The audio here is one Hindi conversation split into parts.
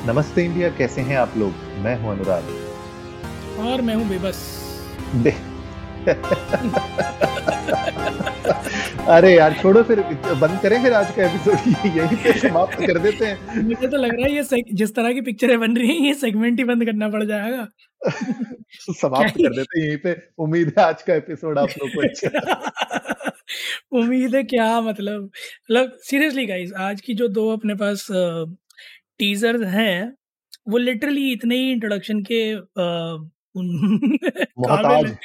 नमस्ते इंडिया कैसे हैं आप लोग? मैं हूँ अनुराग। और मैं हूँ बेबस। दे- अरे यार छोड़ो फिर बंद करें फिर आज का एपिसोड यहीं पे समाप्त कर देते हैं। मुझे तो लग रहा है ये जिस तरह की पिक्चरें बन रही हैं ये सेगमेंट ही बंद करना पड़ जाएगा। समाप्त कर देते हैं यहीं पे। उम्मीद है आज का एपिसोड आप लोग को अच्छा उम्मीद है क्या मतलब। मतलब सीरियसली गाइस आज की जो दो अपने पास टीजर्स हैं वो लिटरली इतने ही इंट्रोडक्शन के। अ,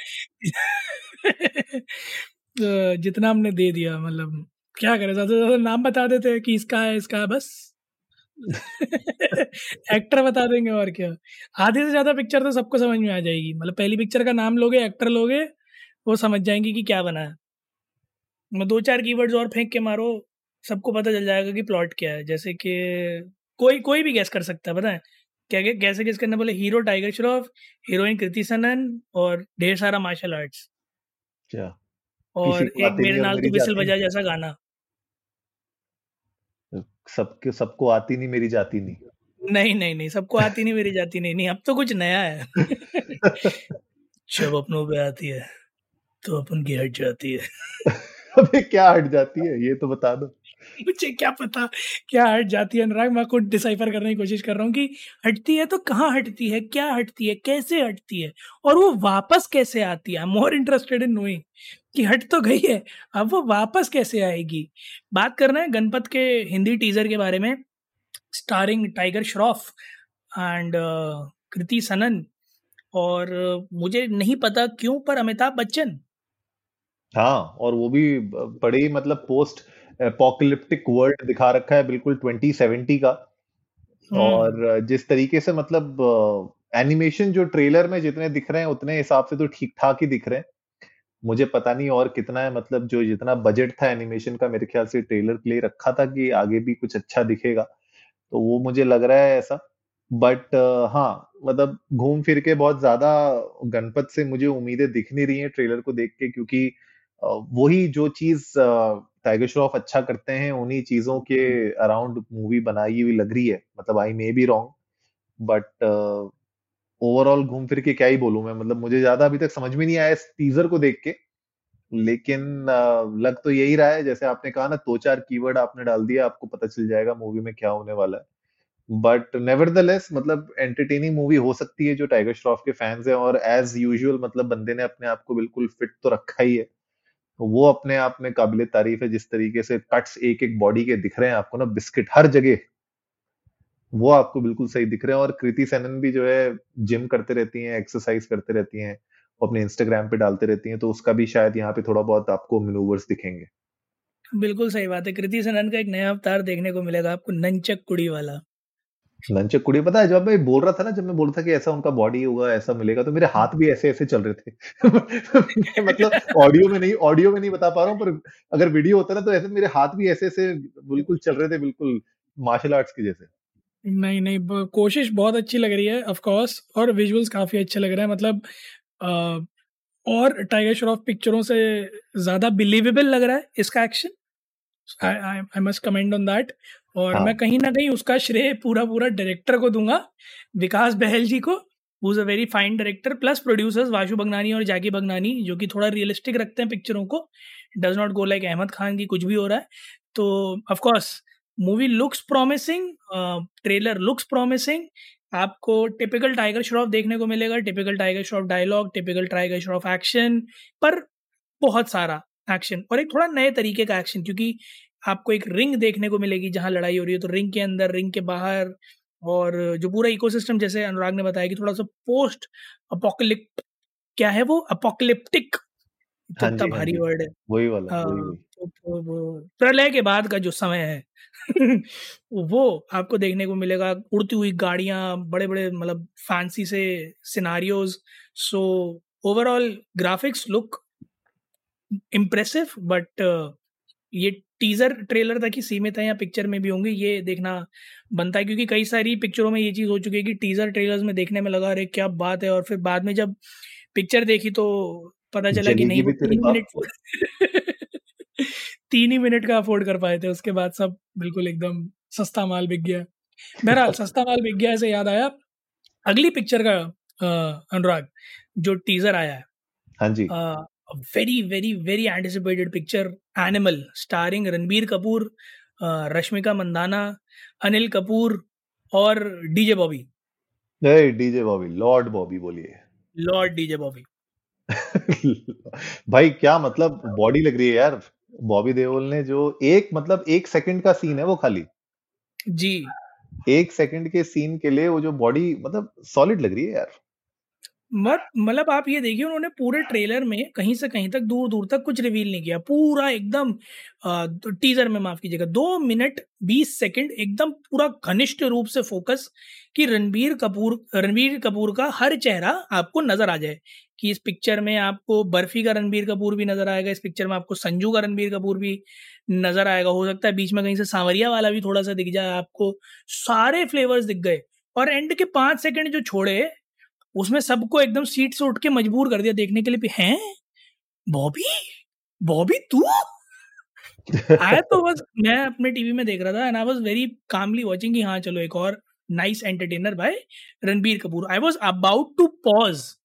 जितना हमने दे दिया मतलब क्या करें ज़्यादा से ज़्यादा नाम बता देते हैं कि इसका है इसका है बस। एक्टर बता देंगे और क्या। आधे से ज़्यादा पिक्चर तो सबको समझ में आ जाएगी। मतलब पहली पिक्चर का नाम लोगे एक्टर लोगे वो समझ जाएँगे कि क्या बना है। मैं दो चार कीवर्ड्स और फेंक के मारो सबको पता चल जाएगा कि प्लॉट क्या है। जैसे कि कोई कोई भी गैस कर सकता है पता है? क्या क्या कैसे गैस करना बोले हीरो टाइगर श्रॉफ हीरोइन कृति सनन और ढेर सारा मार्शल आर्ट्स क्या? और एक मेरे नाल तो विसल बजा जैसा गाना। सबके सबको आती नहीं मेरी जाती नहीं। नहीं नहीं नहीं सबको आती नहीं मेरी जाती नहीं नहीं अब तो कुछ नया है। जब अपनों पे आती है तो अपन की हट जाती है। अबे क्या हट जाती है? ये तो बता दो। मुझे क्या पता क्या हट जाती है अनुराग मैं खुद डिसाइफर करने की कोशिश कर रहा हूँ कि हटती है तो कहाँ हटती है क्या हटती है कैसे हटती है और वो वापस कैसे आती है? मोर इंटरेस्टेड इन नोइंग कि हट तो गई है अब वो वापस कैसे आएगी? बात करना है गणपत के हिंदी टीजर के बारे में स्टारिंग टाइगर श्रॉफ एंड कृति सनन और uh, मुझे नहीं पता क्यों पर अमिताभ बच्चन। हाँ और वो भी बड़े मतलब पोस्ट एपोकलिप्टिक वर्ल्ड दिखा रखा है बिल्कुल 2070 का। हम्म, और जिस तरीके से मतलब एनिमेशन जो ट्रेलर में जितने दिख रहे हैं उतने हिसाब से तो ठीक ठाक ही दिख रहे हैं। मुझे पता नहीं और कितना है मतलब जो जितना बजट था एनिमेशन का मेरे ख्याल से ट्रेलर के लिए रखा था कि आगे भी कुछ अच्छा दिखेगा। तो वो मुझे लग रहा है ऐसा। बट हाँ मतलब घूम फिर के बहुत ज़्यादा गणपत से मुझे उम्मीदें दिख नहीं रही हैं ट्रेलर को देख के क्योंकि अ, वही जो चीज़ टाइगर श्रॉफ अच्छा करते हैं, उन्हीं चीज़ों के अराउंड मूवी बनाई हुई लग रही है। मतलब I may be wrong but overall घूम फिर के क्या ही बोलूँ मैं मतलब मुझे ज़्यादा अभी तक समझ में नहीं आया इस टीजर को देख के। लेकिन लग तो यही रहा है, जैसे आपने कहा ना दो चार कीवर्ड आपने डाल दिया, आपको पता चल जाएगा मूवी में क्या होने वाला है। बट नेवरदलेस मतलब एंटरटेनिंग मूवी हो सकती है जो टाइगर श्रॉफ के फैंस हैं और एज यूजुअल मतलब बंदे ने अपने आप को बिल्कुल फिट तो रखा ही है। तो वो अपने आप में काबिल तारीफ़ है, जिस तरीके से कट्स एक एक बॉडी के दिख रहे हैं आपको ना, बिस्किट हर जगह, वो आपको बिल्कुल सही दिख रहे हैं। और कृति सेनन भी जो है जिम करते रहती हैं एक्सरसाइज करते रहती हैं अपने इंस्टाग्राम पे डालते रहती हैं तो उसका भी शायद यहाँ पे थोड़ा बहुत आपको मेनूवर्स दिखेंगे। बिल्कुल सही बात है। कृति सनन का एक नया अवतार देखने को मिलेगा आपको, नंचक कुड़ी वाला। लंचक कुड़ी पता है जब मैं बोल रहा था ना जब मैं बोल रहा था कि ऐसा उनका बॉडी होगा ऐसा मिलेगा तो मेरे हाथ भी ऐसे ऐसे चल रहे थे। मतलब ऑडियो में नहीं ऑडियो में नहीं बता पा रहा हूँ पर अगर वीडियो होता ना तो ऐसे मेरे हाथ भी ऐसे ऐसे बिल्कुल चल रहे थे बिल्कुल मार्शल आर्ट्स के जैसे। नहीं नहीं कोशिश बहुत अच्छी लग रही है ऑफ़ कोर्स और विजुअल्स काफ़ी अच्छे लग रहे हैं मतलब अ, और टाइगर श्रॉफ पिक्चरों से ज़्यादा बिलीवेबल लग रहा है इसका action I must comment on that और हाँ। मैं कहीं ना कहीं उसका श्रेय पूरा पूरा डायरेक्टर को दूँगा विकास बहल जी को who is a very fine director plus producers Vashu Bhagnani और जैकी बगनानी जो कि थोड़ा रियलिस्टिक रखते हैं पिक्चरों को does not go like Ahmed Khan की कुछ भी हो रहा है। तो of course movie looks promising trailer looks promising आपको टिपिकल टाइगर श्रॉफ देखने को मिलेगा typical Tiger Shroff dialogue typical Tiger Shroff action पर बहुत सारा एक्शन और एक थोड़ा नए तरीके का एक्शन क्योंकि आपको एक रिंग देखने को मिलेगी जहाँ लड़ाई हो रही है। तो रिंग के अंदर रिंग के बाहर और जो पूरा इकोसिस्टम जैसे अनुराग ने बताया कि थोड़ा सा पोस्ट अपोकलिप्ट क्या है वो? अपोकलिप्टिक हाँ कितना हाँ भारी वर्ड है। वही वाला हाँ, तो, तो प्रलय के बाद का जो समय है वो आपको देखने को मिलेगा। उड़ती हुई गाड़ियाँ बड़े बड़े मतलब फैंसी से scenarios so overall graphics look impressive but ये टीजर ट्रेलर तक ही सीमित है या पिक्चर में भी होंगे ये देखना बनता है। क्योंकि कई सारी पिक्चरों में ये चीज़ हो चुकी है कि टीजर ट्रेलर्स में देखने में लगा अरे क्या बात है! और फिर बाद में जब पिक्चर देखी तो पता चला कि नहीं तीन मिनट तीन ही मिनट का अफोर्ड कर पाए थे। उसके बाद सब बिल्कुल एकदम सस्ता माल बिक गया। बहरहाल सस्ता माल बिक गया ऐसे याद आया। अगली पिक्चर का अनुराग जो टीजर आया है। हाँ जी। Very very very anticipated picture Animal starring Ranbir Kapoor Rashmika Mandanna Anil Kapoor और DJ Bobby DJ Bobby lord Bobby बोलिए। लॉर्ड डीजे बॉबी भाई क्या मतलब बॉडी लग रही है यार? बॉबी देओल ने जो एक मतलब एक सेकंड का सीन है वो खाली। जी। एक सेकंड के सीन के लिए वो जो बॉडी मतलब सॉलिड लग रही है यार। मत मतलब आप ये देखिए, उन्होंने पूरे ट्रेलर में कहीं से कहीं तक दूर दूर तक कुछ रिवील नहीं किया। पूरा एकदम टीजर में माफ़ कीजिएगा, दो मिनट बीस सेकंड एकदम पूरा घनिष्ठ रूप से फोकस कि रणबीर कपूर रणबीर कपूर का हर चेहरा आपको नज़र आ जाए कि इस पिक्चर में आपको बर्फ़ी का रणबीर कपूर भी नज़र आएगा, इस पिक्चर में आपको संजू का रणबीर कपूर भी नज़र आएगा। हो सकता है बीच में कहीं से सांवरिया वाला भी थोड़ा सा दिख जाए, आपको सारे फ्लेवर्स दिख गए। और एंड के पाँच सेकंड जो छोड़े उसमें सबको एकदम सीट से उठ के मजबूर कर दिया देखने के लिए हैं? बॉबी? बॉबी तू? आया तो बस मैं अपने टीवी में देख रहा था and I was very calmly watching कि हाँ चलो एक और nice entertainer by Ranbir Kapoor. I was about to pause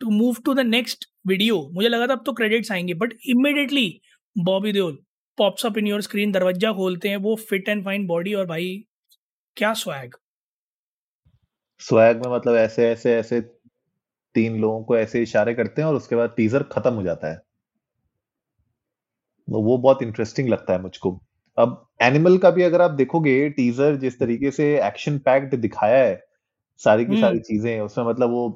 to move to the next video मुझे लगा था अब तो क्रेडिट्स आएँगे but immediately Bobby Deol pops up in your screen दरवाज़ा खोलते हैं वो फिट एंड फाइन बॉडी और भाई क्या स्वैग स्वैग में मतलब ऐसे ऐसे ऐसे तीन लोगों को ऐसे इशारे करते हैं और उसके बाद टीजर खत्म हो जाता है। तो वो बहुत इंटरेस्टिंग लगता है मुझको। अब एनिमल का भी अगर आप देखोगे टीजर जिस तरीके से एक्शन पैक्ड दिखाया है सारी की सारी हम्म। चीज़ें उसमें मतलब वो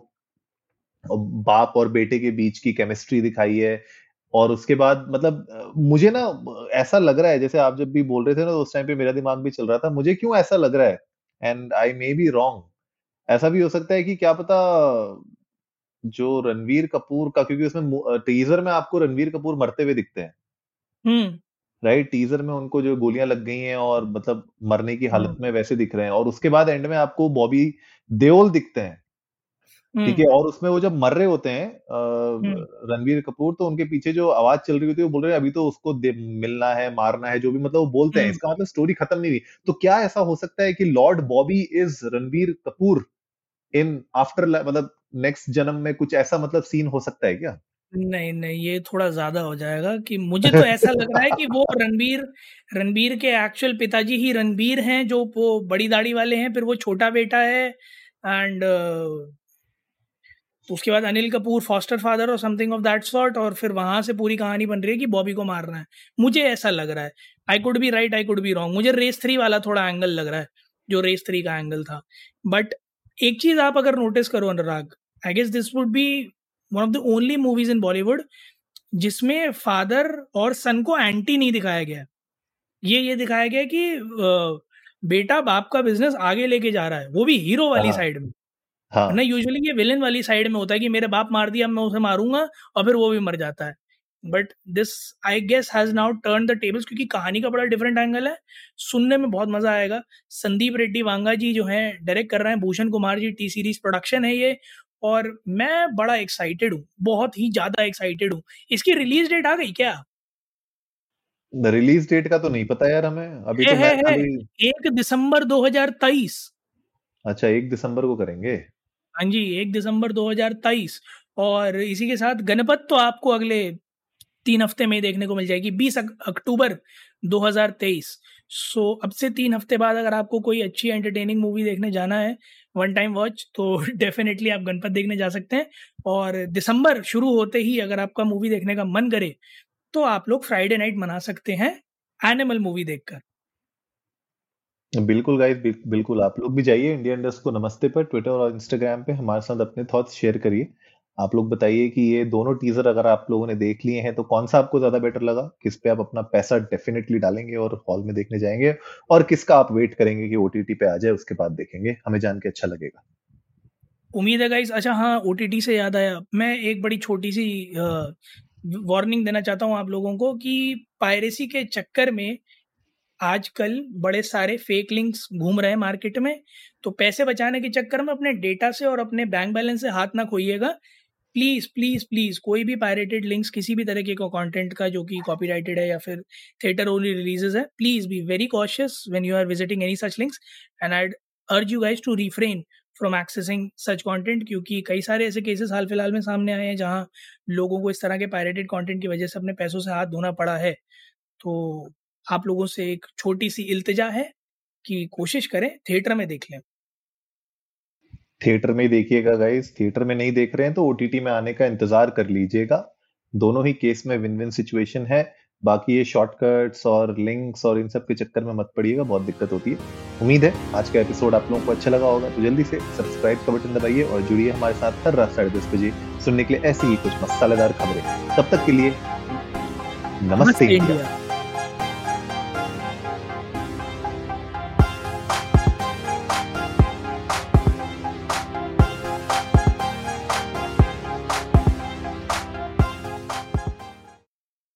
बाप और बेटे के बीच की केमिस्ट्री दिखाई है और उसके बाद मतलब मुझे ना ऐसा लग रहा है जैसे आप जब भी बोल रहे थे ना उस टाइम पे मेरा दिमाग भी चल रहा था मुझे क्यों ऐसा लग रहा है? And I may be wrong ऐसा भी हो सकता है कि क्या पता जो रणवीर कपूर का क्योंकि उसमें टीजर में आपको रणवीर कपूर मरते हुए दिखते हैं। हम्म। राइट टीजर में उनको जो गोलियाँ लग गई हैं और मतलब मरने की हालत में वैसे दिख रहे हैं और उसके बाद एंड में आपको बॉबी देओल दिखते हैं। ठीक है? और उसमें वो जब मर रहे होते हैं रणवीर कपूर तो उनके पीछे जो आवाज़ चल रही होती है वो बोल रहे हैं अभी तो उसको मिलना है मारना है जो भी। मतलब वो बोलते हैं इसका मतलब स्टोरी खत्म नहीं हुई। तो क्या ऐसा हो सकता है कि lord Bobby is Ranveer Kapoor? In after मतलब नेक्स्ट जन्म में कुछ ऐसा मतलब सीन हो सकता है क्या? नहीं नहीं, ये थोड़ा ज़्यादा हो जाएगा कि मुझे तो ऐसा लग रहा है कि वो रणबीर रणबीर के एक्चुअल पिताजी ही रणबीर हैं जो वो बड़ी दाढ़ी वाले हैं, फिर वो छोटा बेटा है एंड तो उसके बाद अनिल कपूर फॉस्टर फादर और समथिंग ऑफ़ दैट सॉर्ट और फिर वहाँ से पूरी कहानी बन रही है कि बॉबी को मारना है। मुझे ऐसा लग रहा है। I could be right I could be wrong मुझे रेस थ्री वाला थोड़ा एंगल लग रहा है, जो रेस थ्री का एंगल था। बट एक चीज़ आप अगर नोटिस करो Anurag I guess this would be one of the only movies in Bollywood जिसमें फादर और सन को एंटी नहीं दिखाया गया। ये ये दिखाया गया कि बेटा बाप का बिज़नेस आगे लेके जा रहा है वो भी हीरो वाली साइड हाँ। में। हाँ। ना? यूजुअली ये विलेन वाली साइड में होता है कि मेरे बाप मार दिया मैं उसे मारूँगा और फिर वो भी मर जाता है। But this I guess has now turn the tables क्योंकि कहानी का बड़ा डिफरेंट एंगल है। सुनने में बहुत मज़ा आएगा। संदीप रेड्डी वांगा जी जो है डायरेक्ट कर रहे हैं। भूषण कुमार जी टी सीरीज़ प्रोडक्शन है ये। और मैं बड़ा एक्साइटेड हूँ। बहुत ही ज़्यादा एक्साइटेड हूँ। इसकी रिलीज़ डेट आ गई क्या? रिलीज़ डेट का तो नहीं पता यार हमें। अभी तो है, है, एक दिसंबर 2023 अच्छा एक दिसंबर को करेंगे? हाँ जी एक दिसंबर 2023 और इसी के साथ गणपत तो आपको अगले तीन हफ़्ते में देखने को मिल जाएगी। 20 अक्टूबर 2023 सो अब से तीन हफ़्ते बाद अगर आपको कोई अच्छी एंटरटेनिंग मूवी देखने जाना है वन टाइम वॉच तो डेफिनेटली आप गणपत देखने जा सकते हैं। और दिसंबर शुरू होते ही अगर आपका मूवी देखने का मन करे तो आप लोग फ्राइडे नाइट मना सकते हैं एनिमल मूवी देखकर। बिल्कुल गाइस बिल्कुल आप लोग भी जाइए इंडिया इंडस्ट को नमस्ते पर। ट्विटर और इंस्टाग्राम पे हमारे साथ अपने थॉट्स शेयर करिए। आप लोग बताइए कि ये दोनों टीजर अगर आप लोगों ने देख लिए हैं तो कौन सा आपको ज़्यादा बेटर लगा? किस पे आप अपना पैसा डेफिनेटली डालेंगे और हॉल में देखने जाएँगे? और किसका आप वेट करेंगे कि ओटीटी पे आ जाए, उसके बाद देखेंगे? हमें जान के अच्छा लगेगा। उम्मीद है गाइस अच्छा हाँ ओटीटी से याद आया। मैं एक बड़ी छोटी सी वार्निंग देना चाहता हूँ आप लोगों को कि पायरेसी के चक्कर में आजकल बड़े सारे फेक लिंक्स घूम रहे हैं मार्केट में। तो पैसे बचाने के चक्कर में अपने डेटा से और अपने बैंक बैलेंस से हाथ ना खोइएगा। प्लीज़ प्लीज़ प्लीज़ कोई भी पायरेटेड लिंक्स किसी भी तरह के कंटेंट का जो कि कॉपीराइटेड है या फिर थिएटर ओनली रिलीजेस है please be very cautious when you are visiting any such links and I urge you guys to refrain from accessing such content क्योंकि कई सारे ऐसे केसेस हाल फ़िलहाल में सामने आए हैं जहाँ लोगों को इस तरह के पायरेटेड कंटेंट की वजह से अपने पैसों से हाथ धोना पड़ा है। तो आप लोगों से एक छोटी सी इल्तजा है कि कोशिश करें थिएटर में देख लें। थिएटर में ही देखिएगा गाइस थिएटर में नहीं देख रहे हैं तो ओटीटी में आने का इंतज़ार कर लीजिएगा। दोनों ही केस में विन विन सिचुएशन है। बाकी ये शॉर्टकट्स और लिंक्स और इन सब के चक्कर में मत पड़िएगा बहुत दिक्कत होती है। उम्मीद है आज का एपिसोड आप लोगों को अच्छा लगा होगा तो जल्दी से सब्सक्राइब का बटन दबाइए और जुड़िए हमारे साथ हर रात साढ़े दस बजे सुनने के लिए ऐसी ही कुछ मसालेदार खबरें। तब तक के लिए नमस्ते, नमस्ते इंडिया।